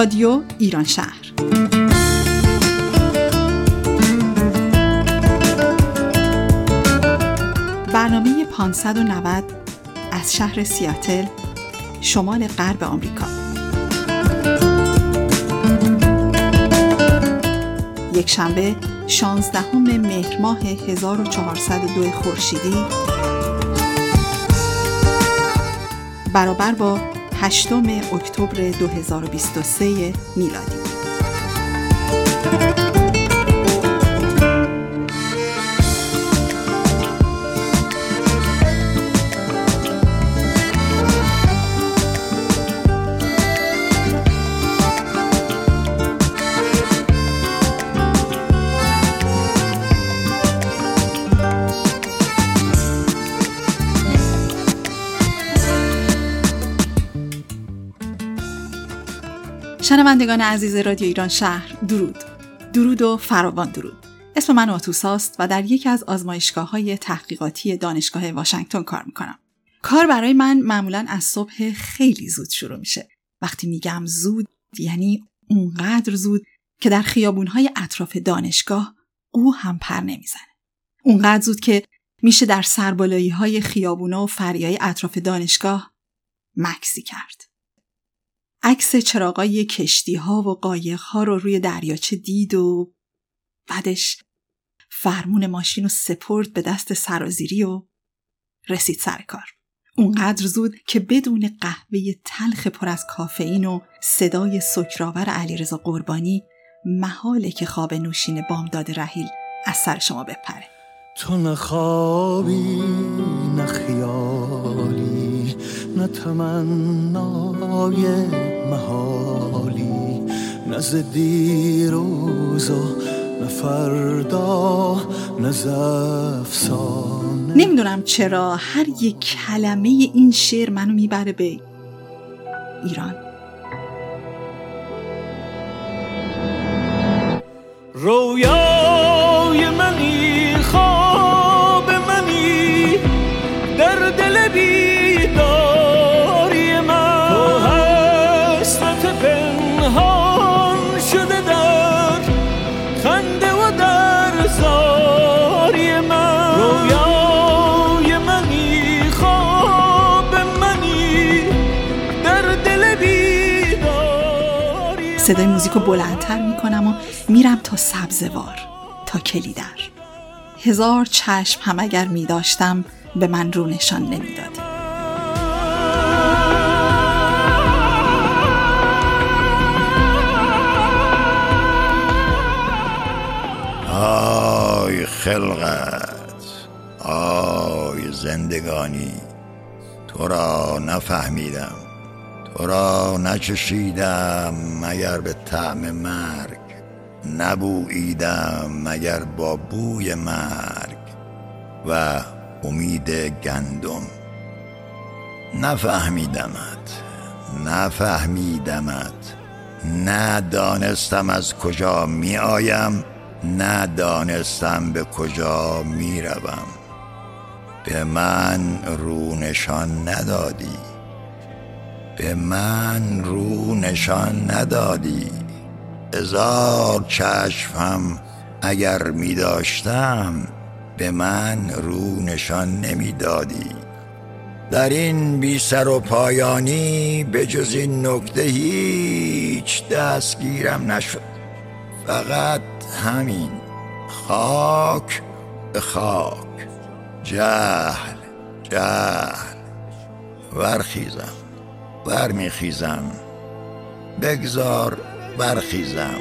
رادیو ایران شهر. برنامه 590 از شهر سیاتل شمال غرب آمریکا. یک شنبه 16 مهر ماه 1402 خورشیدی برابر با 8 اکتبر 2023 میلادی. شنوندگان عزیز رادیو ایران شهر درود. درود و فراوان درود. اسم من آتوساست و در یکی از آزمایشگاه های تحقیقاتی دانشگاه واشنگتن کار می‌کنم. کار برای من معمولا از صبح خیلی زود شروع میشه. وقتی میگم زود یعنی اونقدر زود که در خیابونهای اطراف دانشگاه او هم پر نمی‌زنه. اونقدر زود که میشه در سربالایی های خیابونا و فریای اطراف دانشگاه مکسی کرد. عکس چراغای کشتی ها و قایق ها رو روی دریاچه دید و بعدش فرمون ماشین رو سپرد به دست سرازیری و رسید سر کار. اونقدر زود که بدون قهوه تلخ پر از کافئین و صدای سکرآور علیرضا قربانی محاله که خواب نوشین بامداد رحیل از سر شما بپره. تو نخوابی نخیالی نه تمنای محالی نه ز دیروز و نه فردا نه نمی‌دونم چرا هر یک کلمه این شعر منو می‌بره به ایران. رویای منی صدای موزیک رو بلندتر می‌کنم و میرم تا سبزوار تا کلیدر هزار چشم هم اگر می داشتم به من رو نشان نمی‌دادی آی خلقت آی زندگانی تو را نفهمیدم. تو را نچشیدم مگر به طعم مرگ نبوییدم مگر با بوی مرگ و امید گندم. نفهمیدمت نفهمیدمت. ندانستم از کجا می آیم ندانستم به کجا می روم به من رو ندادی. به من رو نشان ندادی. هزار چشم اگر می داشتم به من رو نشان نمی‌دادی در این بی سر و پایانی به جز این نکته هیچ دستگیرم نشد. فقط همین. خاک به خاک. جهل جهل. ورخیزم. ورمیخیزم بگذار برخیزم.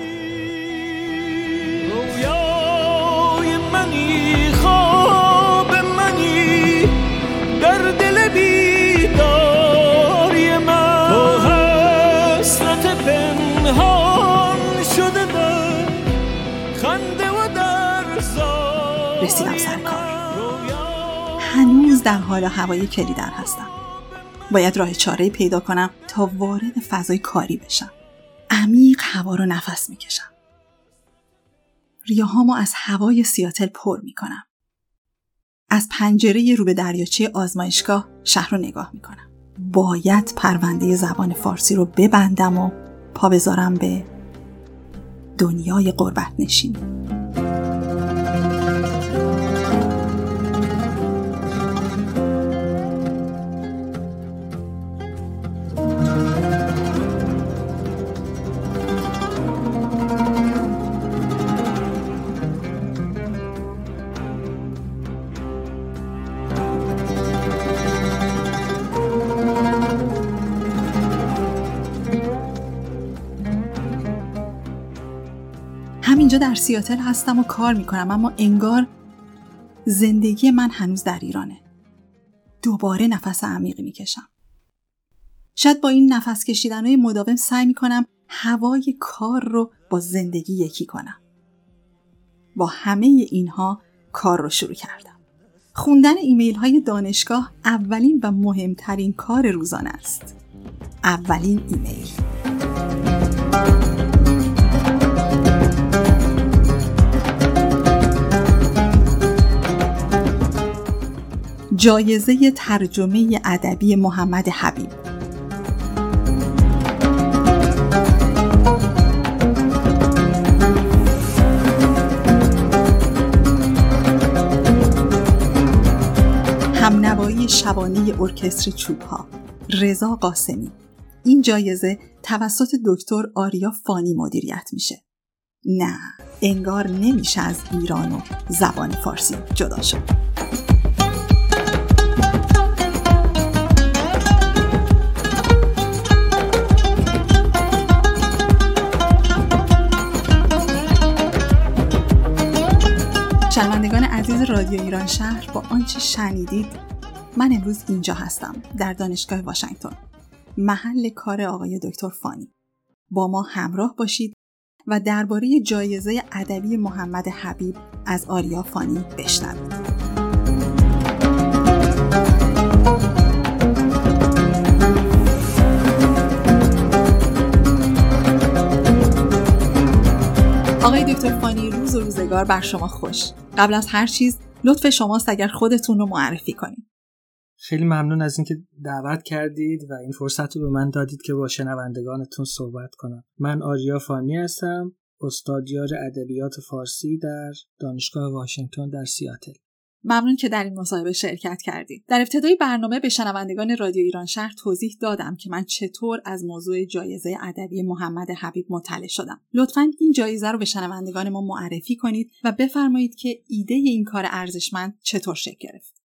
رویای منی خواب منی در دل بیداری من. تو حسرت پنهان شده در خنده و در زار رسیدم سر کار هنوز در حال هوای کلیدر هستم. باید راه چاره پیدا کنم تا وارد فضای کاری بشم عمیق هوا رو نفس می‌کشم. ریاهامو از هوای سیاتل پر می‌کنم. از پنجره رو به دریاچه آزمایشگاه شهر رو نگاه می‌کنم. باید پرونده زبان فارسی رو ببندم و پا بذارم به دنیای قربت نشین همینجا در سیاتل هستم و کار می‌کنم اما انگار زندگی من هنوز در ایرانه. دوباره نفس عمیقی می‌کشم. شاید با این نفس کشیدنهای مداوم سعی می‌کنم هوای کار رو با زندگی یکی کنم. با همه اینها کار رو شروع کردم. خوندن ایمیل های دانشگاه اولین و مهمترین کار روزانه است. اولین ایمیل. جایزه ترجمه ادبی محمد حبیب. همنوایی شبانه ارکستر چوبها. رضا قاسمی. این جایزه توسط دکتر آریا فانی مدیریت میشه. نه انگار نمیشه از ایران و زبان فارسی جدا شد. شنوندگان عزیز رادیو ایران شهر با آنچه شنیدید من امروز اینجا هستم در دانشگاه واشنگتن. محل کار آقای دکتر فانی. با ما همراه باشید و درباره جایزه ادبی محمد حبیب از آریا فانی بشنوید. آقای دکتر فانی روز و روزگار بر شما خوش. قبل از هر چیز لطف شماست اگر خودتون رو معرفی کنید. خیلی ممنون از اینکه دعوت کردید و این فرصت رو به من دادید که با شنوندگانتون صحبت کنم. من آریا فانی هستم استادیار ادبیات فارسی در دانشگاه واشنگتن در سیاتل. ممنون که در این مصاحبه شرکت کردید. در ابتدای برنامه به شنوندگان رادیو ایران شهر توضیح دادم که من چطور از موضوع جایزه ادبی محمد حبیب مطلع شدم. لطفا این جایزه رو به شنوندگان ما معرفی کنید و بفرمایید که ایده این کار ارزشمند چطور شکل گرفت.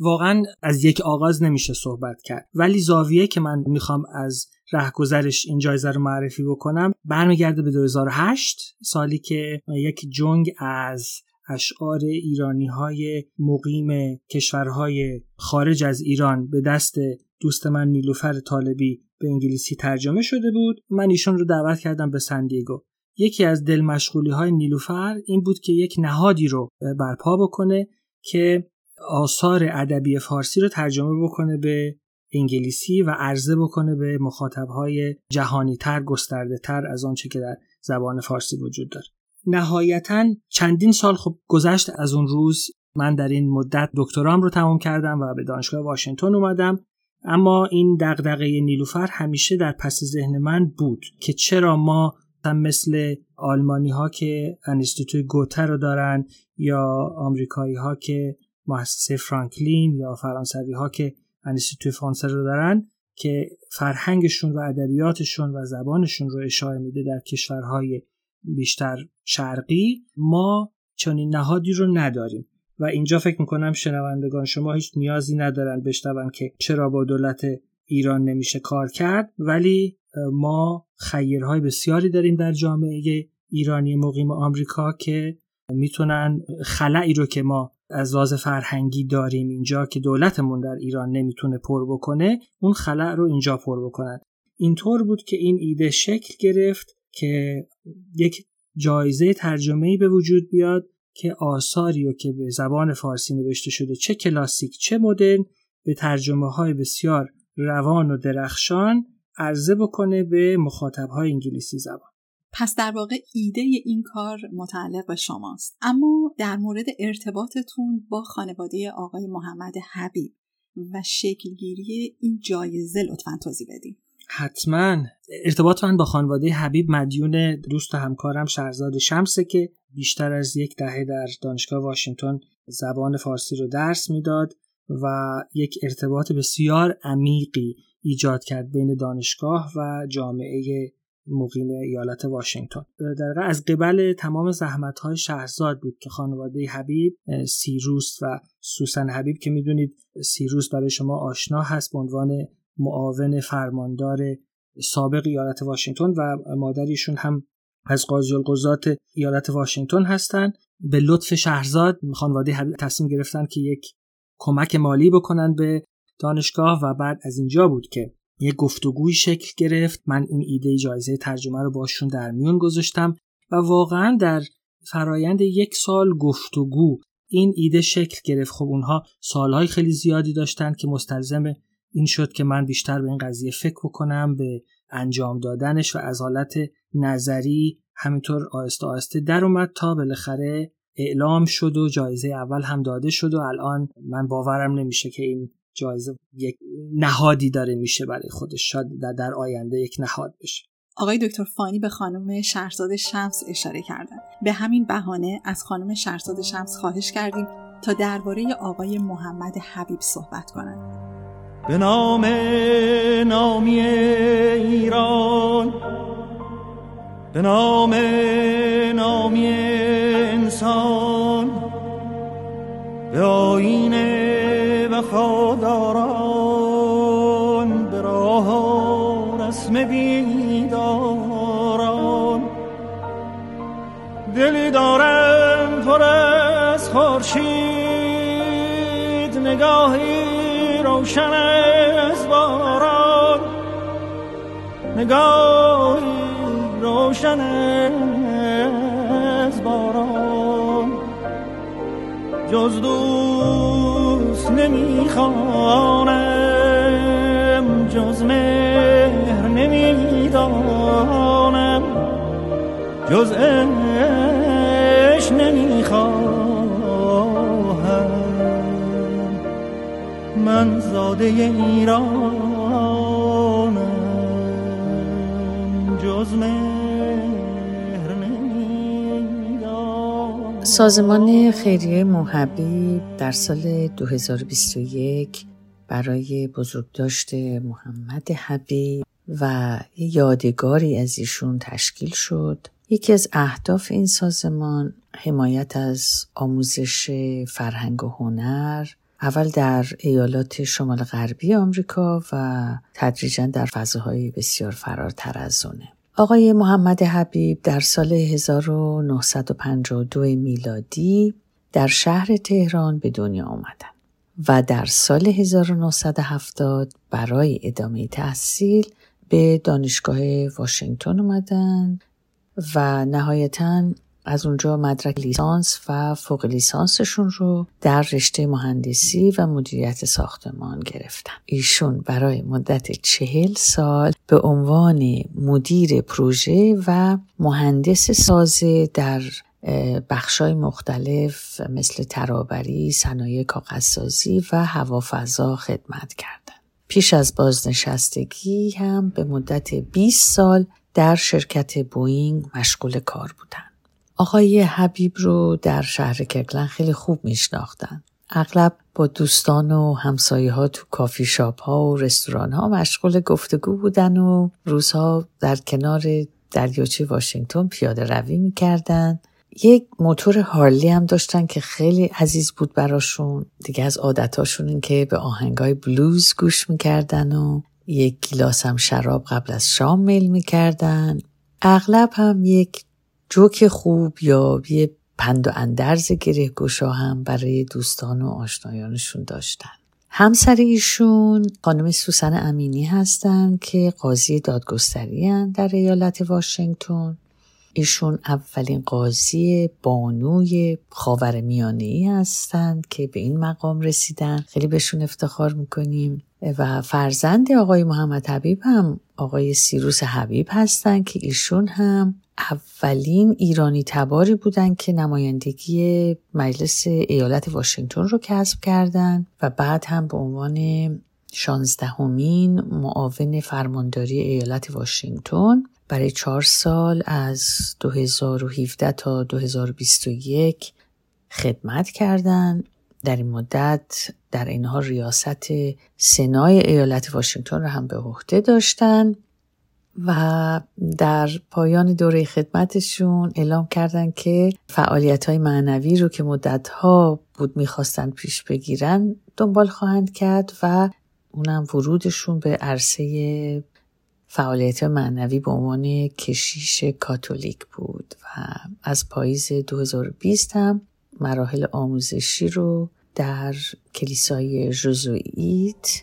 واقعا از یک آغاز نمیشه صحبت کرد ولی زاویه که من می‌خوام از رهگذرش این جایزه رو معرفی بکنم برمیگرده به 2008 سالی که یک جنگ از اشعار ایرانی های مقیم کشورهای خارج از ایران به دست دوست من نیلوفر طالبی به انگلیسی ترجمه شده بود. من ایشون رو دعوت کردم به سندیگو یکی از دل مشغولی های نیلوفر این بود که یک نهادی رو برپا بکنه که آثار ادبی فارسی رو ترجمه بکنه به انگلیسی و عرضه بکنه به مخاطبهای جهانی تر گسترده تر از آنچه که در زبان فارسی وجود داره. نهایتا چندین سال خب گذشت از اون روز. من در این مدت دکترام رو تمام کردم و به دانشگاه واشنگتن اومدم. اما این دغدغه نیلوفر همیشه در پس ذهن من بود که چرا ما مثل آلمانی ها که انستیتوی گوته رو دارن یا آمریکایی ها که مؤسسه فرانکلین یا فرانسوی ها که انستیتوی فرانسه رو دارن که فرهنگشون و ادبیاتشون و زبانشون رو اشاره میده در کشورهای بیشتر شرقی ما چنین نهادی رو نداریم. و اینجا فکر می‌کنم شنوندگان شما هیچ نیازی ندارن بشنون که چرا با دولت ایران نمیشه کار کرد ولی ما خیرهای بسیاری داریم در جامعه ایرانی مقیم آمریکا که می‌تونن خلعی رو که ما از لحاظ فرهنگی داریم اینجا که دولتمون در ایران نمی‌تونه پر بکنه اون خلع رو اینجا پر بکنن. اینطور بود که این ایده شکل گرفت که یک جایزه ترجمه‌ای به وجود بیاد که آثاری رو که به زبان فارسی نوشته شده چه کلاسیک چه مدرن به ترجمه های بسیار روان و درخشان عرضه بکنه به مخاطب های انگلیسی زبان. پس در واقع ایده این کار متعلق به شماست. اما در مورد ارتباطتون با خانواده آقای محمد حبیب و شکلگیری این جایزه لطفا توضیح بدید حتما. ارتباط من با خانواده حبیب مدیون دوست و همکارم شهرزاد شمسه که بیشتر از یک دهه در دانشگاه واشنگتن زبان فارسی رو درس می‌داد و یک ارتباط بسیار عمیقی ایجاد کرد بین دانشگاه و جامعه مقیم ایالت واشنگتن. در از قبل تمام زحمت های شهرزاد بود که خانواده حبیب سیروس و سوسن حبیب که می‌دونید سیروس برای شما آشنا هست به عنوان معاون فرماندار سابق ایالت واشنگتن و مادریشون هم از قاضی القضات ایالت واشنگتن هستند به لطف شهرزاد خانواده تصمیم گرفتن که یک کمک مالی بکنن به دانشگاه و بعد از اینجا بود که یک گفتگوی شکل گرفت. من این ایده جایزه ترجمه رو باشون در میون گذاشتم و واقعا در فرایند یک سال گفتگو این ایده شکل گرفت. خب اونها سالهای خیلی زیادی داشتن که مستلزم این شد که من بیشتر به این قضیه فکر بکنم به انجام دادنش و از حالت نظری همینطور آهسته آهسته در اومد تا بالاخره اعلام شد و جایزه اول هم داده شد و الان من باورم نمیشه که این جایزه یک نهادی داره میشه برای خودش شاید در آینده یک نهاد بشه. آقای دکتر فانی به خانم شهرزاد شمس اشاره کردن به همین بهانه از خانم شهرزاد شمس خواهش کردیم تا درباره آقای محمد حبیب صحبت کنند. به نام نامی ایران. به نام نامی انسان. به آین وفاداران. به راه رسم بیداران. دلی دارم پر از خورشید. نگاهی روشن از باران نگاهی روشن از باران جز دوست نمی‌خوانم جز مهر نمی‌دانم جز اش نمی‌خواهم زاده ایرانم جز سازمان خیریه محبی در سال 2021 برای بزرگداشت محمد حبیب و یادگاری از ایشون تشکیل شد. یکی از اهداف این سازمان حمایت از آموزش فرهنگ و هنر اول در ایالات شمال غربی آمریکا و تدریجا در فضاهای بسیار فرارتر از اونه. آقای محمد حبیب در سال 1952 میلادی در شهر تهران به دنیا آمدن و در سال 1970 برای ادامه تحصیل به دانشگاه واشنگتن اومدن و نهایتا از اونجا مدرک لیسانس و فوق لیسانسشون رو در رشته مهندسی و مدیریت ساختمان گرفتن. ایشون برای مدت چهل سال به عنوان مدیر پروژه و مهندس سازه در بخشای مختلف مثل ترابری، صنایع کاغذسازی و هوافضا خدمت کردن. پیش از بازنشستگی هم به مدت 20 سال در شرکت بوینگ مشغول کار بودن. آقای حبیب رو در شهر کرکلند خیلی خوب میشناختن. اغلب با دوستان و همسایه ها تو کافی شاپ ها و رستوران ها مشغول گفتگو بودن و روزها در کنار دریاچه واشنگتن پیاده روی می‌کردن. یک موتور هارلی هم داشتن که خیلی عزیز بود براشون. دیگه از عادتاشون این که به آهنگای بلوز گوش می‌کردن و یک گیلاس هم شراب قبل از شام میل می‌کردن. اغلب هم یک جوک خوب یا یه پند و اندرز گره گشا هم برای دوستان و آشنایانشون داشتن. همسر ایشون خانم سوسن امینی هستند که قاضی دادگستری در ایالت واشنگتن. ایشون اولین قاضی بانوی خاور میانه ای هستند که به این مقام رسیدن. خیلی بهشون افتخار می‌کنیم. و فرزند آقای محمد حبیب هم آقای سیروس حبیب هستند که ایشون هم اولین ایرانی تباری بودند که نمایندگی مجلس ایالت واشنگتن رو کسب کردند و بعد هم به عنوان شانزدهمین معاون فرمانداری ایالت واشنگتن برای چهار سال از 2017 تا 2021 خدمت کردند. در این مدت در اینها ریاست سنای ایالت واشنگتن را هم به عهده داشتند و در پایان دوره خدمتشون اعلام کردند که فعالیت های معنوی رو که مدتها بود می‌خواستند پیش بگیرن دنبال خواهند کرد و اونم ورودشون به عرصه فعالیت معنوی به عنوان کشیش کاتولیک بود و از پاییز 2020 هم مراحل آموزشی رو در کلیسای جزوئیت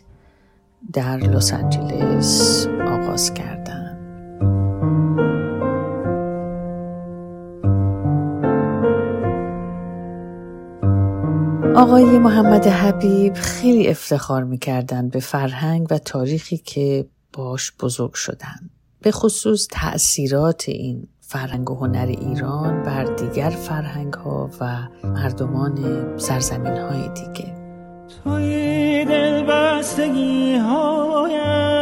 در لس آنجلس آغاز کردن. آقای محمد حبیب خیلی افتخار می‌کردند به فرهنگ و تاریخی که باش بزرگ شدن. به خصوص تأثیرات این فرهنگ و هنر ایران بر دیگر فرهنگ ها و مردمان سرزمین های دیگه. توی دل بستگی پناه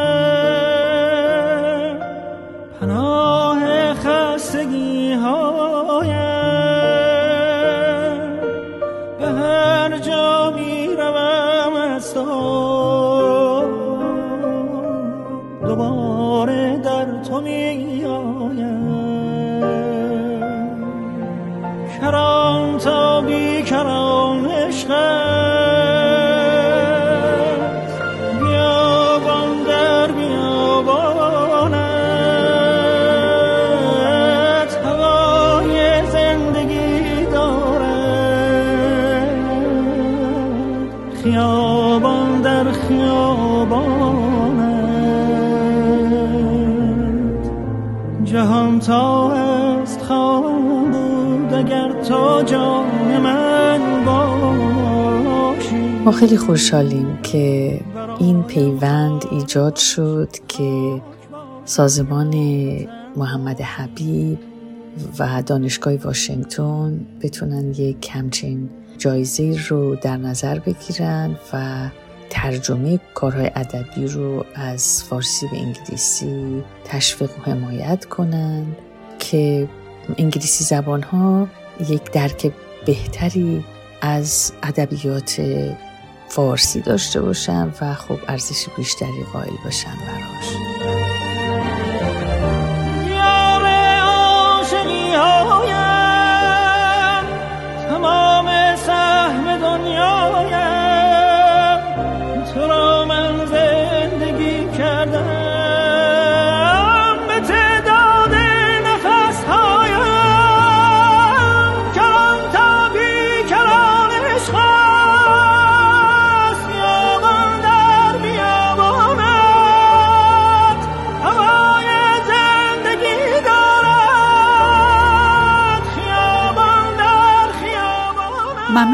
ما خیلی خوشحالیم که این پیوند ایجاد شد که سازمان محمد حبیب و دانشگاه واشنگتن بتونن یک همچین جایزه رو در نظر بگیرن و ترجمه کارهای ادبی رو از فارسی به انگلیسی تشویق و حمایت کنند که انگلیسی زبان ها یک درک بهتری از ادبیات فارسی داشته باشن و خب ارزش بیشتری قائل باشن براش.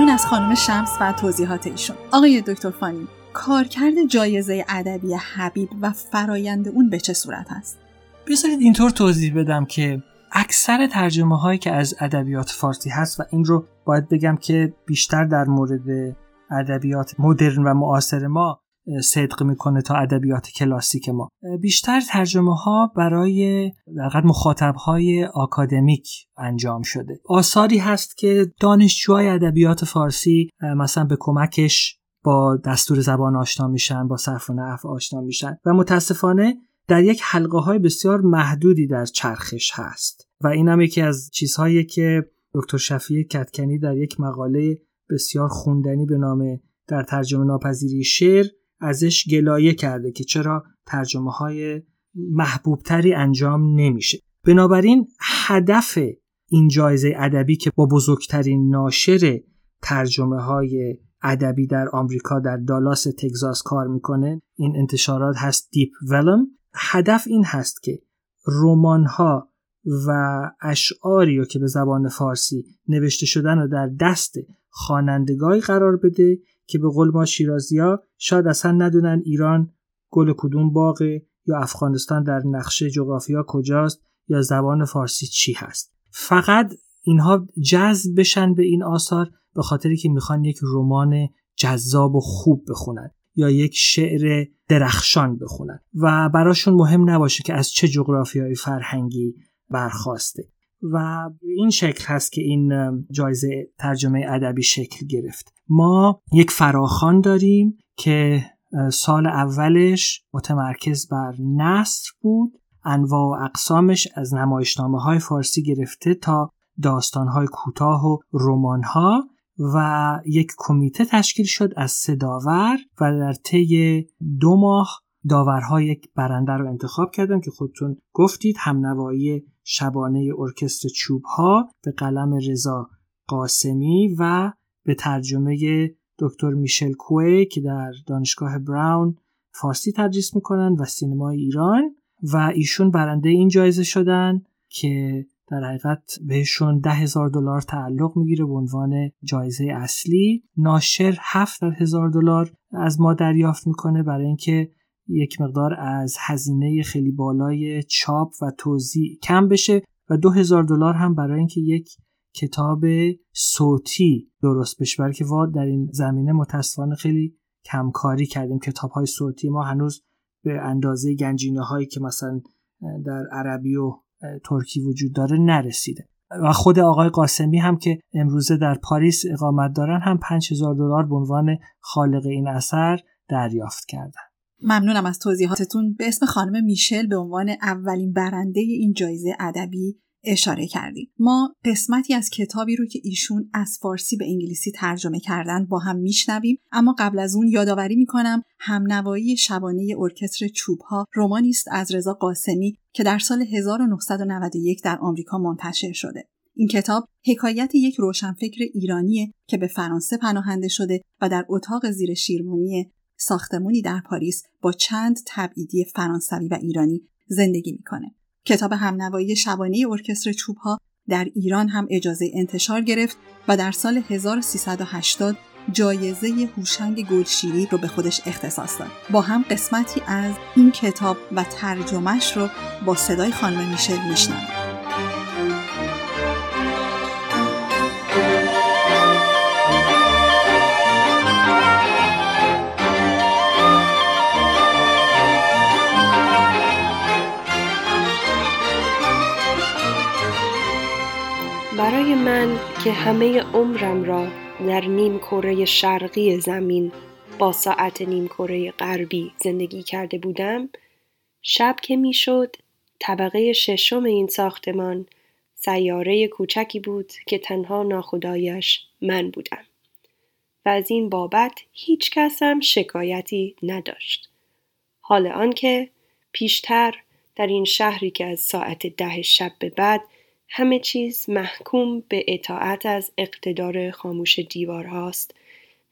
ممنون از خانم شمس و توضیحات ایشون. آقای دکتر فانی کارکرد جایزه ادبی حبیب و فرایند اون به چه صورت هست بذارید اینطور توضیح بدم که اکثر ترجمه هایی که از ادبیات فارسی هست و این رو باید بگم که بیشتر در مورد ادبیات مدرن و معاصر ما صدق می‌کنه تا ادبیات کلاسیک ما. بیشتر ترجمه ها برای در مخاطب های آکادمیک انجام شده. آثاری هست که دانشجوهای ادبیات فارسی مثلا به کمکش با دستور زبان آشنا میشن با صرف و نحو آشنا میشن و متاسفانه در یک حلقه های بسیار محدودی در چرخش هست. و این هم یکی از چیزهایی که دکتر شفیع کتکنی در یک مقاله بسیار خوندنی به نام در ترجمه ناپذیری شعر ازش گلایه کرده که چرا ترجمه های محبوبتری انجام نمیشه. بنابراین هدف این جایزه ادبی که با بزرگترین ناشر ترجمه های ادبی در آمریکا در دالاس تگزاس کار می‌کنه این انتشارات هست دیپ ولم هدف این هست که رمان ها و اشعاری رو که به زبان فارسی نوشته شدن رو در دست خوانندگانی قرار بده که به قول ما شیرازیا شاید اصلا ندونن ایران گل کدوم باغه یا افغانستان در نقشه جغرافیا کجاست یا زبان فارسی چی هست. فقط اینها جذب بشن به این آثار به خاطری که می‌خوان یک رمان جذاب و خوب بخونن یا یک شعر درخشان بخونن و براشون مهم نباشه که از چه جغرافیای فرهنگی برخواسته. و این شکل هست که این جایزه ترجمه ادبی شکل گرفت. ما یک فراخان داریم که سال اولش متمرکز بر نصر بود. انواع و اقسامش از نمایشنامه های فارسی گرفته تا داستان های کوتاه و رمان ها و یک کمیته تشکیل شد از سه داور و در طی دو ماه داورها یک برنده رو انتخاب کردن که خودتون گفتید. همنوایی شبانه ارکستر چوب ها به قلم رضا قاسمی و به ترجمه دکتر میشل کوی که در دانشگاه براون فارسی تدریس می‌کنن و سینمای ایران و ایشون برنده این جایزه شدن که در حقیقت بهشون ده هزار دلار تعلق می‌گیره به عنوان جایزه اصلی. ناشر هفت هزار دلار از ما دریافت می‌کنه برای اینکه یک مقدار از هزینه خیلی بالای چاپ و توضیح کم بشه و دو هزار دلار هم برای اینکه یک کتاب صوتی درست بشه که در این زمینه متاسفانه خیلی کمکاری کردیم. کتاب های صوتی ما هنوز به اندازه گنجینه هایی که مثلا در عربی و ترکی وجود داره نرسیده. و خود آقای قاسمی هم که امروزه در پاریس اقامت دارن هم 5000 دلار به عنوان خالق این اثر دریافت کردن. ممنونم از توضیحاتتون. به اسم خانم میشل به عنوان اولین برنده این جایزه ادبی اشاره کردیم ما قسمتی از کتابی رو که ایشون از فارسی به انگلیسی ترجمه کردن با هم میشنویم اما قبل از اون یادآوری می‌کنم همنوایی شبانه ارکستر چوب ها رومانی است از رضا قاسمی که در سال 1991 در آمریکا منتشر شده این کتاب حکایت یک روشنفکر ایرانیه که به فرانسه پناهنده شده و در اتاق زیر شیرمونی ساختمونی در پاریس با چند تبعیدی فرانسوی و ایرانی زندگی می‌کنه. کتاب همنوایی شبانه ارکستر چوبها در ایران هم اجازه انتشار گرفت و در سال 1380 جایزه هوشنگ گلشیری رو به خودش اختصاص داد. با هم قسمتی از این کتاب و ترجمهش رو با صدای خانم میشل میشنویم. برای من که همه عمرم را در نیم کره شرقی زمین با ساعت نیم کره غربی زندگی کرده بودم شب که می‌شد طبقه ششم این ساختمان سیاره کوچکی بود که تنها ناخدایش من بودم و از این بابت هیچ کسم شکایتی نداشت. حال آنکه پیشتر در این شهری که از ساعت ده شب به بعد همه چیز محکوم به اطاعت از اقتدار خاموش دیوارهاست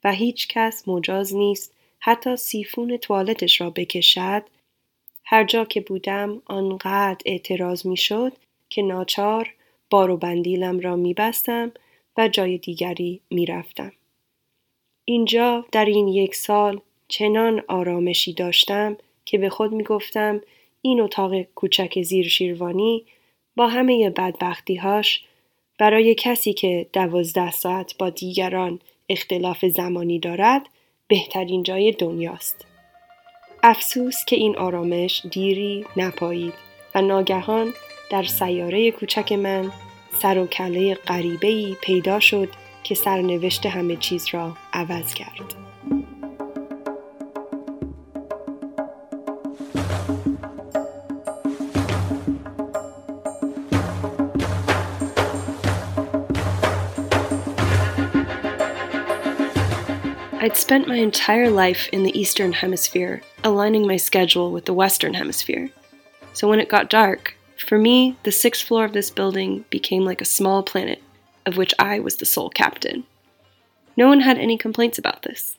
و هیچ کس مجاز نیست حتی سیفون توالتش را بکشد هر جا که بودم آنقدر اعتراض می شد که ناچار بار و بندیلم را می بستم و جای دیگری می رفتم. اینجا در این یک سال چنان آرامشی داشتم که به خود می گفتم این اتاق کوچک زیر شیروانی با همه بدبختیهاش برای کسی که دوازده ساعت با دیگران اختلاف زمانی دارد بهترین جای دنیاست. افسوس که این آرامش دیری نپایید و ناگهان در سیاره کوچک من سر و کله غریبه‌ای پیدا شد که سرنوشت همه چیز را عوض کرد. I'd spent my entire life in the Eastern Hemisphere, aligning my schedule with the Western Hemisphere. So when it got dark, for me, the sixth floor of this building became like a small planet, of which I was the sole captain. No one had any complaints about this.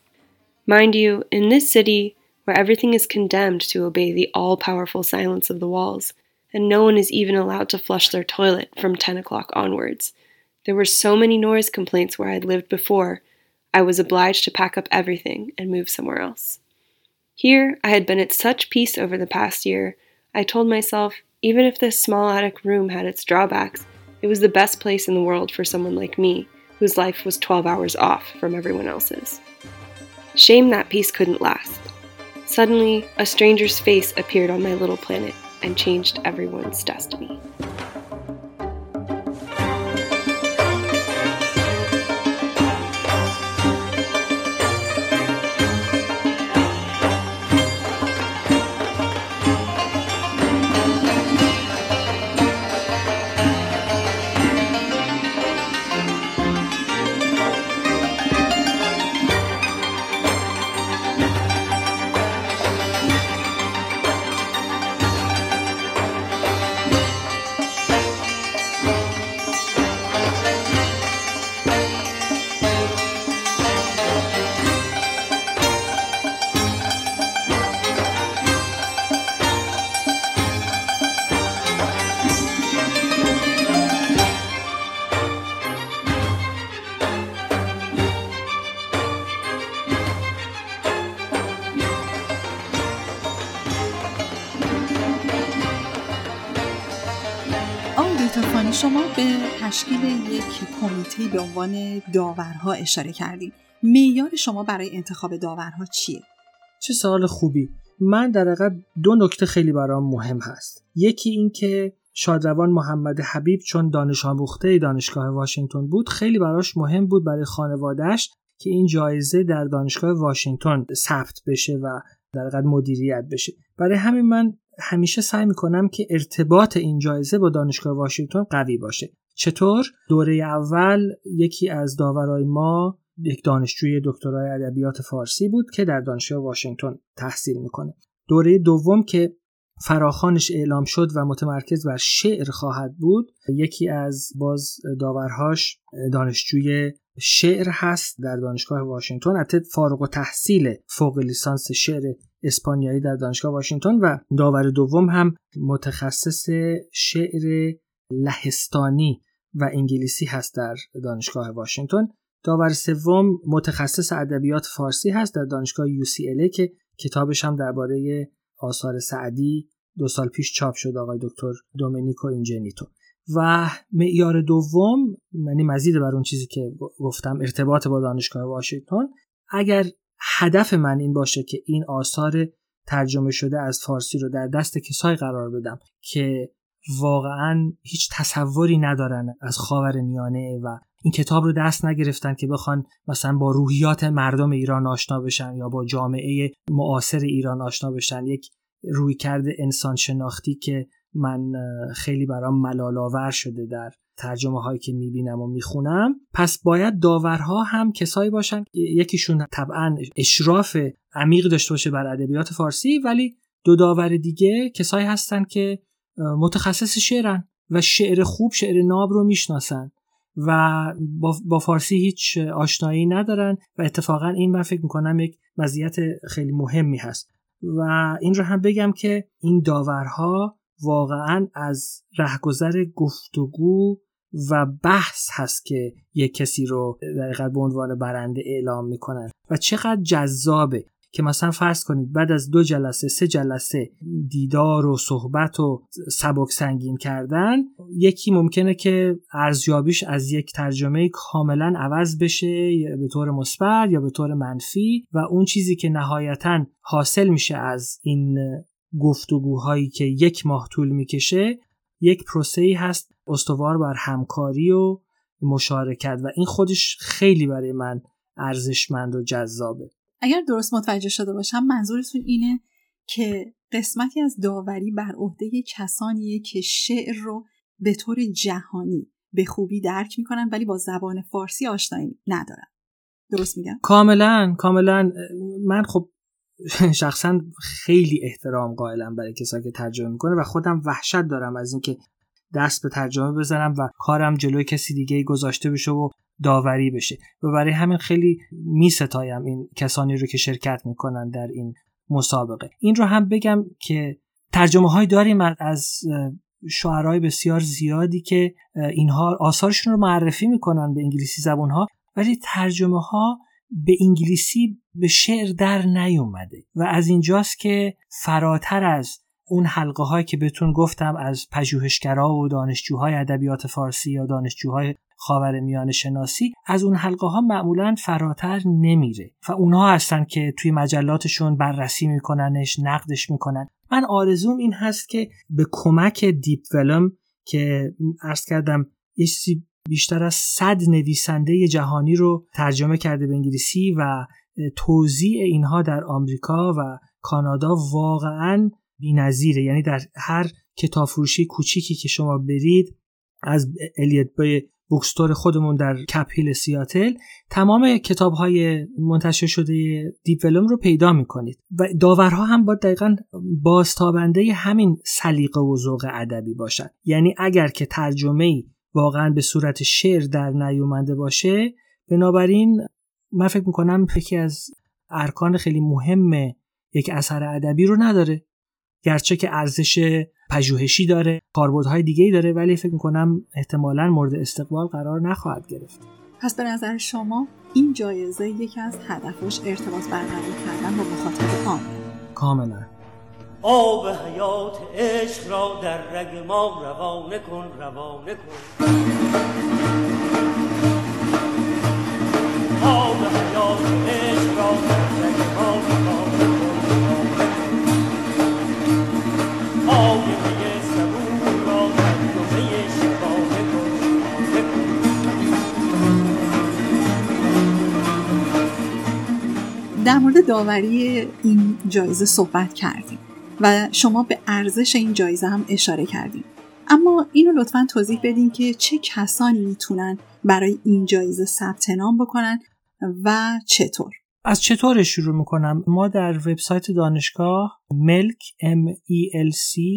Mind you, in this city, where everything is condemned to obey the all powerful silence of the walls, and no one is even allowed to flush their toilet from 10 o'clock onwards, there were so many noise complaints where I'd lived before I was obliged to pack up everything and move somewhere else. Here, I had been at such peace over the past year, I told myself, even if this small attic room had its drawbacks, it was the best place in the world for someone like me, whose life was 12 hours off from everyone else's. Shame that peace couldn't last. Suddenly, a stranger's face appeared on my little planet and changed everyone's destiny. به عنوان داورها اشاره کردید معیار شما برای انتخاب داورها چیه؟ چه سوال خوبی. من در واقع دو نکته خیلی برام مهم هست. یکی این که شادروان محمد حبیب چون دانش آموخته دانشگاه واشنگتن بود خیلی براش مهم بود برای خانوادهش که این جایزه در دانشگاه واشنگتن ثبت بشه و در واقع مدیریت بشه. برای همین من همیشه سعی می‌کنم که ارتباط این جایزه با دانشگاه واشنگتن قوی باشه. چطور؟ دوره اول یکی از داورای ما یک دانشجوی دکترای ادبیات فارسی بود که در دانشگاه واشنگتن تحصیل می‌کنه. دوره دوم که فراخانش اعلام شد و متمرکز بر شعر خواهد بود یکی از باز داورهاش دانشجوی شعر هست در دانشگاه واشنگتن البته فارغ و تحصیل فوق لیسانس شعر اسپانیایی در دانشگاه واشنگتن و داور دوم هم متخصص شعر لهستانی و انگلیسی هست در دانشگاه واشنگتن. داور سوم متخصص ادبیات فارسی هست در دانشگاه UCLA که کتابش هم درباره آثار سعدی دو سال پیش چاپ شد آقای دکتر دومینیکو اینجنیتو. و معیار دوم یعنی مزید بر اون چیزی که گفتم ارتباط با دانشگاه واشنگتن. اگر هدف من این باشه که این آثار ترجمه شده از فارسی رو در دست کسایی قرار بدم که واقعا هیچ تصوری ندارن از خاور میانه و این کتاب رو دست نگرفتن که بخوان مثلا با روحیات مردم ایران آشنا بشن یا با جامعه معاصر ایران آشنا بشن. یک روی کرده انسان شناختی که من خیلی برام ملالاور شده در ترجمه هایی که می‌بینم و می‌خونم. پس باید داورها هم کسایی باشن یکیشون طبعا اشراف عمیق داشته باشه بر ادبیات فارسی ولی دو داور دیگه کسایی هستن که متخصص شعرن و شعر خوب شعر ناب رو می‌شناسن و با, فارسی هیچ آشنایی ندارن و اتفاقا این من فکر می‌کنم یک مزیت خیلی مهمی هست. و این رو هم بگم که این داورها واقعا از رهگذر گفتگو و بحث هست که یک کسی رو در به عنوان برنده اعلام می‌کنن. و چقدر جذابه. که مثلا فرض کنید بعد از دو جلسه سه جلسه دیدار و صحبت و سبک سنگین کردن یکی ممکنه که ارزیابیش از یک ترجمه کاملا عوض بشه به طور مثبت یا به طور منفی و اون چیزی که نهایتا حاصل میشه از این گفتگوهایی که یک ماه طول می‌کشه یک پروسه هست استوار بر همکاری و مشارکت و این خودش خیلی برای من ارزشمند و جذابه. اگر درست متوجه شده باشم منظورتون اینه که قسمتی از داوری بر عهده کسانیه که شعر رو به طور جهانی به خوبی درک می‌کنن ولی با زبان فارسی آشنایی ندارن. درست میگم؟ کاملا کاملا. من خب شخصا خیلی احترام قائلم برای کسایی که ترجمه می‌کنه و خودم وحشت دارم از اینکه دست به ترجمه بزنم و کارم جلوی کسی دیگه گذاشته بشه و داوری بشه. و برای همین خیلی میستایم این کسانی رو که شرکت می‌کنن در این مسابقه. این رو هم بگم که ترجمه های داریم از شعرهای بسیار زیادی که اینها آثارشون رو معرفی می‌کنن به انگلیسی زبان ها ولی ترجمه ها به انگلیسی به شعر در نیومده. و از اینجاست که فراتر از اون حلقه هایی که بهتون گفتم از پژوهشگرا و دانشجوهای ادبیات فارسی یا دانشجوهای خاورمیانه شناسی از اون حلقه ها معمولا فراتر نمیره و اونها هستن که توی مجلاتشون بررسی میکننش نقدش می‌کنن. من آرزوم این هست که به کمک Deep ولم که عرض کردم یه بیشتر از صد نویسنده جهانی رو ترجمه کرده به انگلیسی و توضیع اینها در آمریکا و کانادا واقعا بی‌نظیره. یعنی در هر کتاب فروشی کوچیکی که شما برید از الیت بای بوکستور خودمون در کپیل سیاتل تمام کتاب های منتشر شده دیپولوم رو پیدا می‌کنید. و داورها هم با دقیقا بازتابنده همین سلیقه و ذوق ادبی باشن. یعنی اگر که ترجمه ای واقعا به صورت شعر در نیومنده باشه بنابراین من فکر می‌کنم یکی از ارکان خیلی مهم یک اثر ادبی رو نداره. گرچه که ارزش پژوهشی داره کاربردهای دیگه ای داره ولی فکر می‌کنم احتمالا مورد استقبال قرار نخواهد گرفت. پس به نظر شما این جایزه یکی از هدفش ارتباط برقرار کردن با مخاطب عام؟ کاملا. آب حیات عشق را در رگ ما روانه کن روانه کن. آب حیات عشق را در رگ ما روانه در مورد داوری این جایزه صحبت کردیم و شما به ارزش این جایزه هم اشاره کردیم. اما اینو لطفا توضیح بدین که چه کسانی می‌تونن برای این جایزه ثبت نام بکنن و چطور؟ از چطور شروع می‌کنم؟ ما در وبسایت دانشگاه milk melc.uw.edu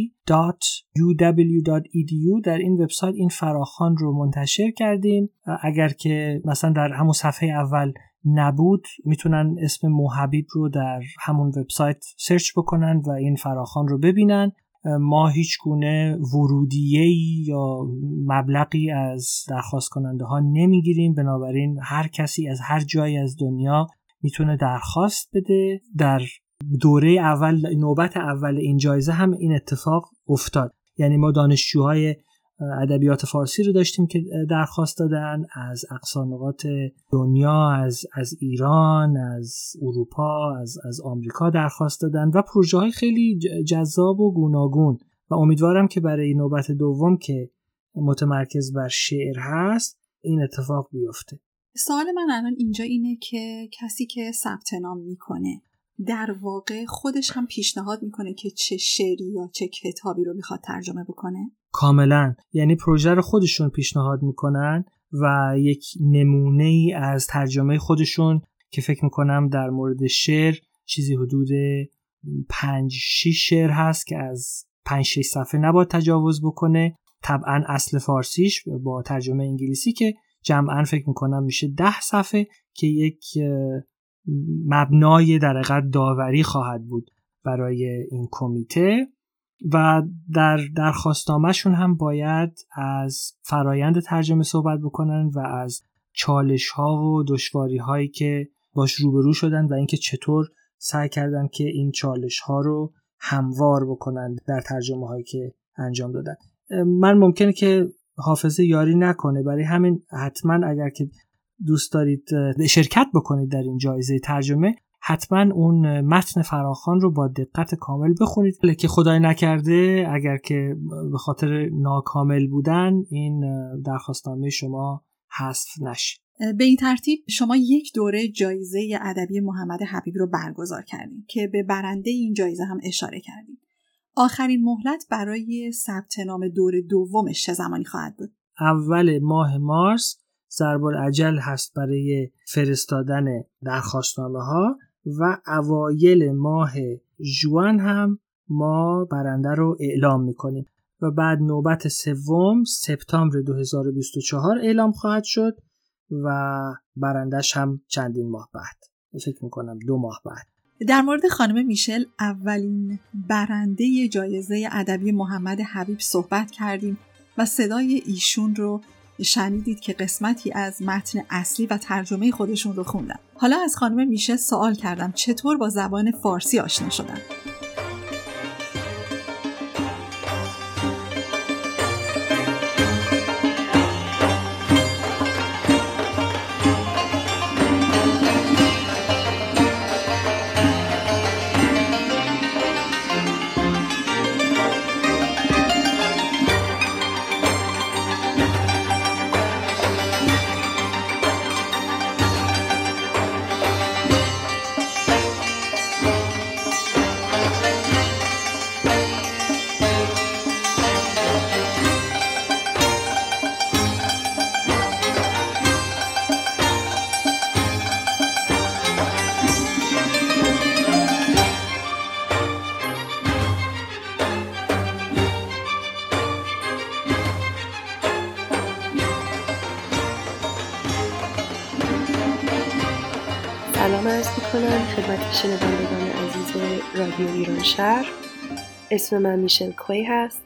در این وبسایت این فراخوان رو منتشر کردیم. اگر که مثلا در همون صفحه اول نبود می‌تونن اسم موحبیب رو در همون وبسایت سرچ بکنن و این فراخوان رو ببینن. ما هیچ گونه ورودیه یا مبلغی از درخواست کننده ها نمی‌گیریم. بنابراین هر کسی از هر جایی از دنیا می‌تونه درخواست بده. در دوره اول نوبت اول این جایزه هم این اتفاق افتاد. یعنی ما دانشجوهای ادبیات فارسی رو داشتیم که درخواست دادن از اقصانقات دنیا از از ایران از اروپا از از آمریکا درخواست دادن و پروژه های خیلی جذاب و گوناگون. و امیدوارم که برای نوبت دوم که متمرکز بر شعر هست این اتفاق بیفته. سوال من الان اینجا اینه که کسی که ثبت نام می‌کنه در واقع خودش هم پیشنهاد می‌کنه که چه شعری یا چه کتابی رو می‌خواد ترجمه بکنه. کاملا. یعنی پروژه رو خودشون پیشنهاد می‌کنن و یک نمونه ای از ترجمه خودشون که فکر می‌کنم در مورد شعر چیزی حدود پنج شیش شعر هست که از پنج شیش صفحه نباید تجاوز بکنه. طبعا اصل فارسیش با ترجمه انگلیسی که جمعا فکر می‌کنم میشه ده صفحه که یک مبنای در حقیقت داوری خواهد بود برای این کمیته و در درخواستنامهشون هم باید از فرایند ترجمه صحبت بکنن و از چالش ها و دشواری هایی که باش روبرو شدن و اینکه چطور سعی کردن که این چالش ها رو هموار بکنن در ترجمه هایی که انجام دادن. من ممکنه که حافظه یاری نکنه برای همین حتما اگر که دوست دارید شرکت بکنید در این جایزه ترجمه حتما اون متن فراخان رو با دقت کامل بخونید. که خدای نکرده اگر که به خاطر ناکامل بودن این درخواستنامه شما حذف نشه. به این ترتیب شما یک دوره جایزه ادبی محمد حبیب رو برگزار کردیم که به برنده این جایزه هم اشاره کردیم آخرین مهلت برای ثبت نام دور دومش چه زمانی خواهد بود؟ اول ماه مارس ضرب العجل هست برای فرستادن درخواستنامه ها و اوایل ماه جوان هم ما برنده رو اعلام می‌کنیم و بعد نوبت سوم سپتامبر 2024 اعلام خواهد شد و برندش هم چندین ماه بعد. فکر می‌کنم دو ماه بعد. در مورد خانم میشل اولین برنده جایزه ادبی محمد حبیب صحبت کردیم و صدای ایشون رو شنیدید که قسمتی از متن اصلی و ترجمه خودشون رو خوندن. حالا از خانم میشه سوال کردم چطور با زبان فارسی آشنا شدن؟ شهر اسم من میشل کوی هست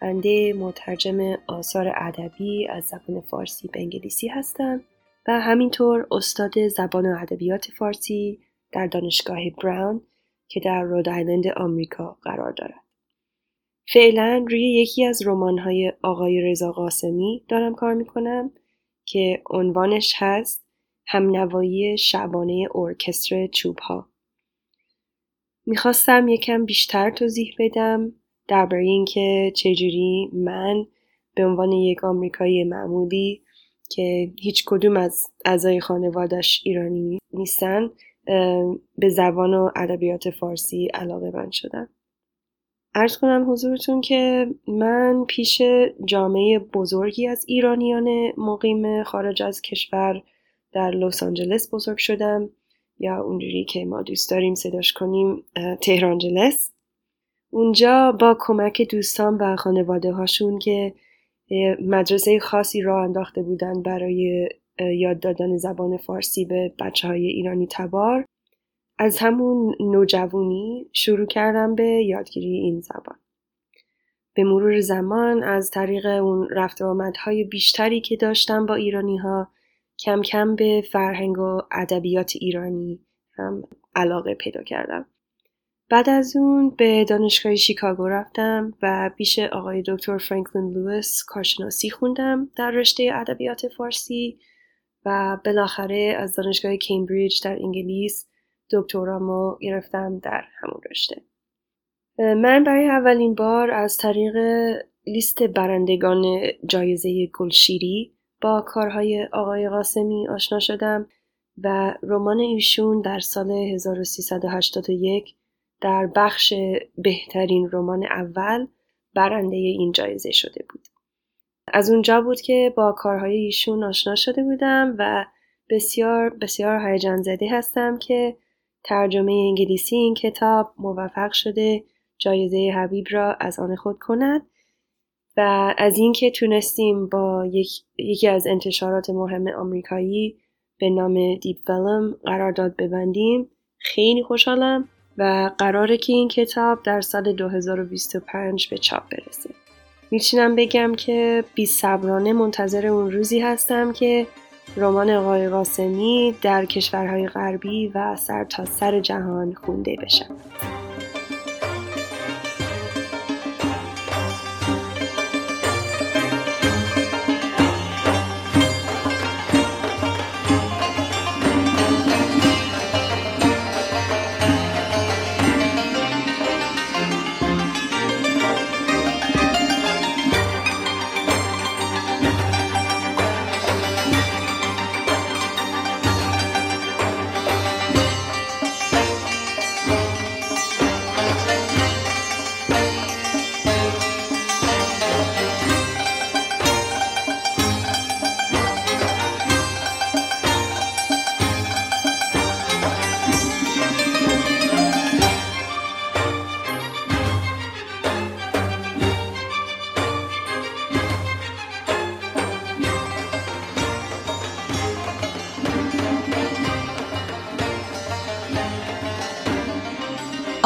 بنده مترجم آثار ادبی از زبان فارسی به انگلیسی هستم و همینطور استاد زبان و ادبیات فارسی در دانشگاه براون که در رود آیلند آمریکا قرار دارد. فعلا روی یکی از رمان‌های آقای رضا قاسمی دارم کار می‌کنم که عنوانش هست همنوایی شعبانه ارکستر چوب ها. می‌خواستم یکم بیشتر توضیح بدم درباره اینکه چجوری من به عنوان یک آمریکایی معمولی که هیچ کدوم از اعضای خانوادش ایرانی نیستن به زبان و ادبیات فارسی علاقه من شدم. ارز کنم حضورتون که من پیش جامعه بزرگی از ایرانیان مقیم خارج از کشور در لس آنجلس بزرگ شدم یا اونجوری که ما دوست داریم صداش کنیم تهرانجلس اونجا با کمک دوستان و خانواده هاشون که مدرسه خاصی را انداخته بودن برای یاد دادن زبان فارسی به بچه های ایرانی تبار از همون نوجوانی شروع کردم به یادگیری این زبان. به مرور زمان از طریق اون رفت آمدهای بیشتری که داشتم با ایرانی ها کم کم به فرهنگ و ادبیات ایرانی هم علاقه پیدا کردم. بعد از اون به دانشگاه شیکاگو رفتم و پیش آقای دکتر فرانکلین لوئیس کارشناسی خوندم در رشته ادبیات فارسی و بالاخره از دانشگاه کمبریج در انگلیس دکترامو گرفتم در همون رشته من برای اولین بار از طریق لیست برندگان جایزه گلشیری با کارهای آقای قاسمی آشنا شدم و رمان ایشون در سال 1381 در بخش بهترین رمان اول برنده این جایزه شده بود. از اونجا بود که با کارهای ایشون آشنا شده بودم و بسیار بسیار هیجان زده هستم که ترجمه انگلیسی این کتاب موفق شده جایزه حبیب را از آن خود کند و از اینکه تونستیم با یک، یکی از انتشارات مهم آمریکایی به نام دیپ فلم قرارداد ببندیم خیلی خوشحالم و قراره که این کتاب در سال 2025 به چاپ برسه. می‌تونم بگم که بی صبرانه منتظر اون روزی هستم که رمان آقای قاسمی در کشورهای غربی و سر تا سر جهان خونده بشن.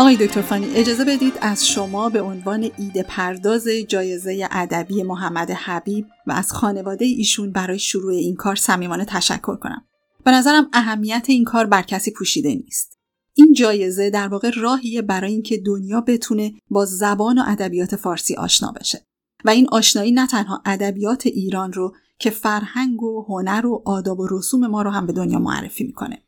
آقای دکتر فانی اجازه بدید از شما به عنوان ایده پرداز جایزه ادبی محمد حبیب و از خانواده ایشون برای شروع این کار صمیمانه تشکر کنم. به نظرم اهمیت این کار بر کسی پوشیده نیست. این جایزه در واقع راهیه برای اینکه دنیا بتونه با زبان و ادبیات فارسی آشنا بشه. و این آشنایی نه تنها ادبیات ایران رو که فرهنگ و هنر و آداب و رسوم ما رو هم به دنیا معرفی می‌کنه.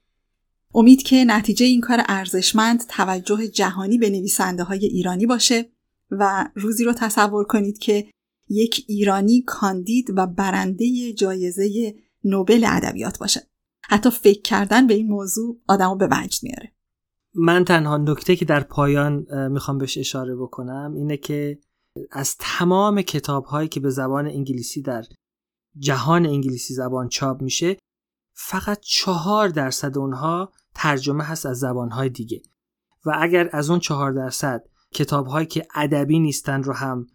امید که نتیجه این کار ارزشمند توجه جهانی به نویسنده های ایرانی باشه و روزی رو تصور کنید که یک ایرانی کاندید و برنده جایزه نوبل ادبیات باشه. حتی فکر کردن به این موضوع آدمو به وجد میاره. من تنها نکته که در پایان می‌خوام بهش اشاره بکنم اینه که از تمام کتاب هایی که به زبان انگلیسی در جهان انگلیسی زبان چاپ میشه فقط چهار درصد اونها ترجمه هست از زبانهای دیگه. و اگر از اون چهار درصد کتابهایی که ادبی نیستن رو هم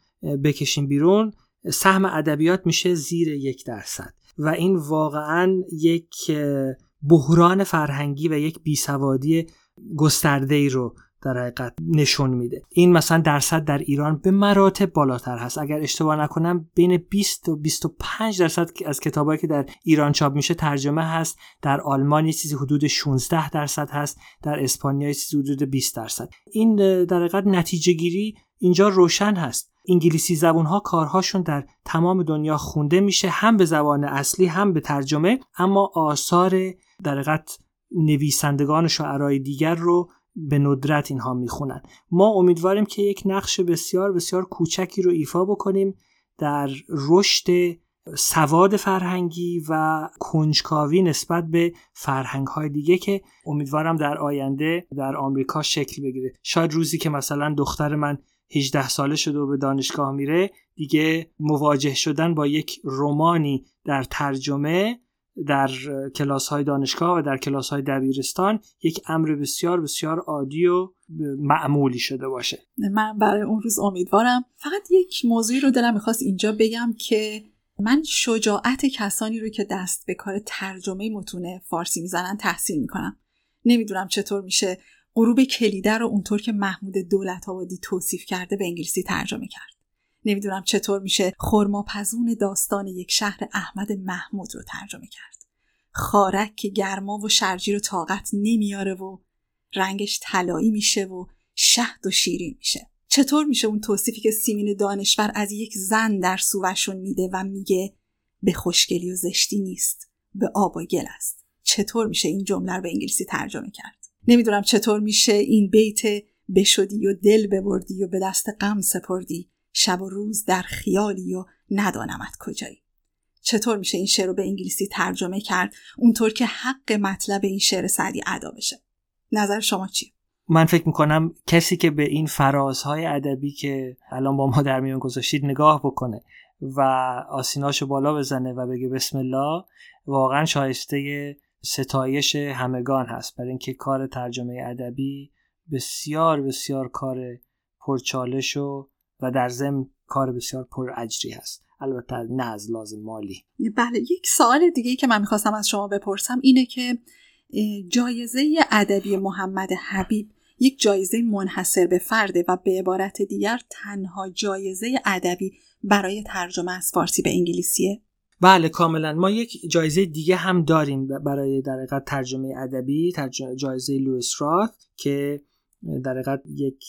بکشیم بیرون سهم ادبیات میشه زیر یک درصد. و این واقعا یک بحران فرهنگی و یک بیسوادی گسترده ای رو در حقیقت نشون میده. این مثلا درصد در ایران به مراتب بالاتر هست. اگر اشتباه نکنم بین 20 و 25 درصد از کتابایی که در ایران چاپ میشه ترجمه هست. در آلمان چیزی حدود 16 درصد هست. در اسپانیا چیزی حدود 20 درصد. این در حقیقت نتیجه گیری اینجا روشن هست. انگلیسی زبون ها کارهاشون در تمام دنیا خونده میشه هم به زبان اصلی هم به ترجمه. اما آثار در نویسندگان شعرهای دیگر رو به ندرت اینها می‌خونن. ما امیدواریم که یک نقش بسیار بسیار کوچکی رو ایفا بکنیم در رشد سواد فرهنگی و کنجکاوی نسبت به فرهنگ های دیگه که امیدوارم در آینده در آمریکا شکل بگیره. شاید روزی که مثلا دختر من 18 ساله شده و به دانشگاه میره دیگه مواجه شدن با یک رومانی در ترجمه در کلاس های دانشگاه و در کلاس های دبیرستان یک امر بسیار بسیار عادی و معمولی شده باشه. من برای اون روز امیدوارم. فقط یک موضوعی رو دلم می‌خواست اینجا بگم که من شجاعت کسانی رو که دست به کار ترجمه متون فارسی می‌زنن تحصیل می‌کنم. نمی‌دونم چطور میشه غروب کلیده رو اونطور که محمود دولت آبادی توصیف کرده به انگلیسی ترجمه کرد. نمی‌دونم چطور میشه خرماپزون داستان یک شهر احمد محمود رو ترجمه کرد. خارک که گرما و شرجی رو طاقت نمیاره و رنگش طلایی میشه و شهد و شیرین میشه. چطور میشه اون توصیفی که سیمین دانشور از یک زن در سووشون میده و میگه به خوشگلی و زشتی نیست به آب و گل است. چطور میشه این جمله رو به انگلیسی ترجمه کرد؟ نمی‌دونم چطور میشه این بیت بشدی و دل ببردی و به دست غم سپردی. شب و روز در خیالی و ندانمت کجایی. چطور میشه این شعر رو به انگلیسی ترجمه کرد؟ اونطور که حق مطلب این شعر سعدی ادا بشه. نظر شما چیه؟ من فکر می‌کنم کسی که به این فرازهای ادبی که الان با ما در میان گذاشتید نگاه بکنه و آسیناشو بالا بزنه و بگه بسم الله واقعا شایسته ستایش همگان هست. برای اینکه کار ترجمه ادبی بسیار بسیار کار پرچالش و و در ضمن کار بسیار پر اجری هست. البته نه از لازم مالی. بله یک سوال دیگه که من می‌خواستم از شما بپرسم اینه که جایزه ادبی محمد حبیب یک جایزه منحصر به فرده و به عبارت دیگر تنها جایزه ادبی برای ترجمه از فارسی به انگلیسیه؟ بله کاملا. ما یک جایزه دیگه هم داریم برای در ترجمه ادبی جایزه لوئیس راک که در یک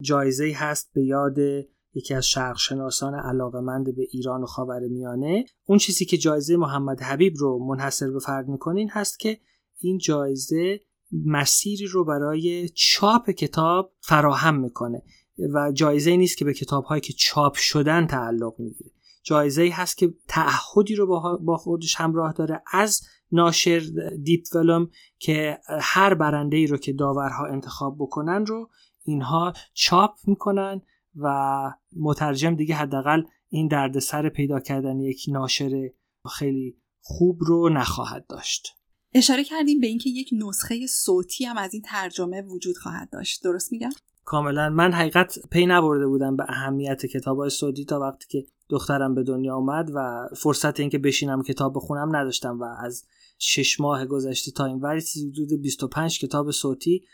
جایزه هست به یاد یکی از شرقشناسان علاقمند به ایران و خاور میانه اون چیزی که جایزه محمد حبیب رو منحصر به فرد می‌کنه این هست که این جایزه مسیری رو برای چاپ کتاب فراهم می‌کنه و جایزه نیست که به کتاب هایی که چاپ شدن تعلق می‌گیره. جایزه هست که تعهدی رو با خودش همراه داره از ناشر دیپ ولوم که هر برنده ای رو که داورها انتخاب بکنن رو اینها چاپ می‌کنن و مترجم دیگه حداقل این دردسر پیدا کردن یک ناشر خیلی خوب رو نخواهد داشت. اشاره کردیم به اینکه یک نسخه صوتی هم از این ترجمه وجود خواهد داشت. درست میگم؟ کاملا. من حقیقت پی نبرده بودم به اهمیت کتاب های صوتی تا وقتی که دخترم به دنیا اومد و فرصت اینکه بشینم کتاب بخونم نداشتم و از شش ماه گذشته تا این وری حدود 25 کتاب صوتی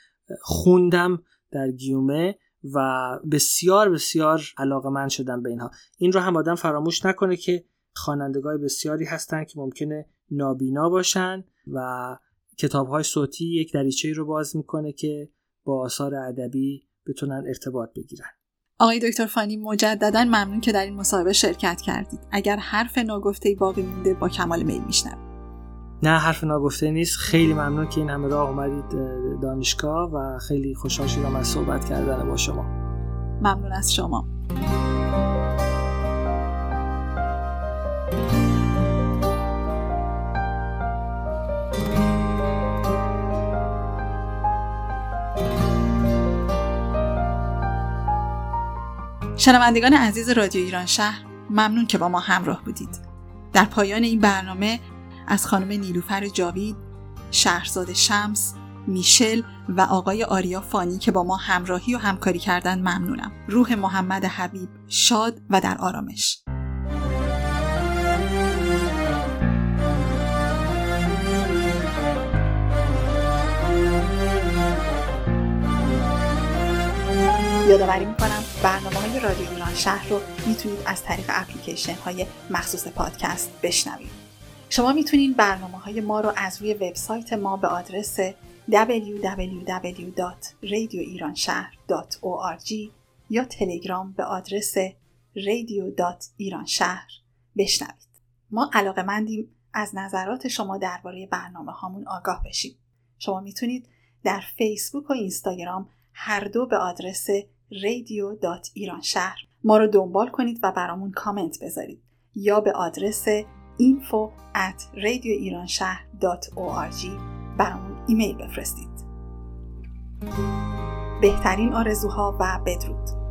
خوندم در گیومه و بسیار بسیار علاقه من شدم به اینها. این رو هم آدم فراموش نکنه که خوانندگان بسیاری هستن که ممکنه نابینا باشن و کتاب های صوتی یک دریچه رو باز می‌کنه که با آثار ادبی بتونن ارتباط بگیرن. آقای دکتر فانی مجددا ممنون که در این مصاحبه شرکت کردید. اگر حرف ناگفته باقی مونده با کمال میل میشنویم نه حرف ناگفته نیست. خیلی ممنون که این همه راه اومدید دانشگاه و خیلی خوشحال شدم از صحبت کردن با شما. ممنون از شما. شنوندگان عزیز رادیو ایران شهر ممنون که با ما همراه بودید. در پایان این برنامه از خانم نیلوفر جاوید، شهرزاد شمس، میشل و آقای آریا فانی که با ما همراهی و همکاری کردن ممنونم. روح محمد حبیب شاد و در آرامش. یادآوری می‌کنم برنامه های رادیو ایران شهر رو می‌تونید از طریق اپلیکیشن های مخصوص پادکست بشنوید شما می‌تونید برنامه های ما رو از روی وبسایت ما به آدرس www.radioiranshahr.org یا تلگرام به آدرس radio.iranشهر بشنوید. ما علاقه مندیم از نظرات شما درباره برنامه هامون آگاه بشیم. شما می‌تونید در فیسبوک و اینستاگرام هر دو به آدرس radio.iranشهر ما رو دنبال کنید و برامون کامنت بذارید یا به آدرس info at radioiranshahr.org برامون ایمیل بفرستید. بهترین آرزوها و بدرود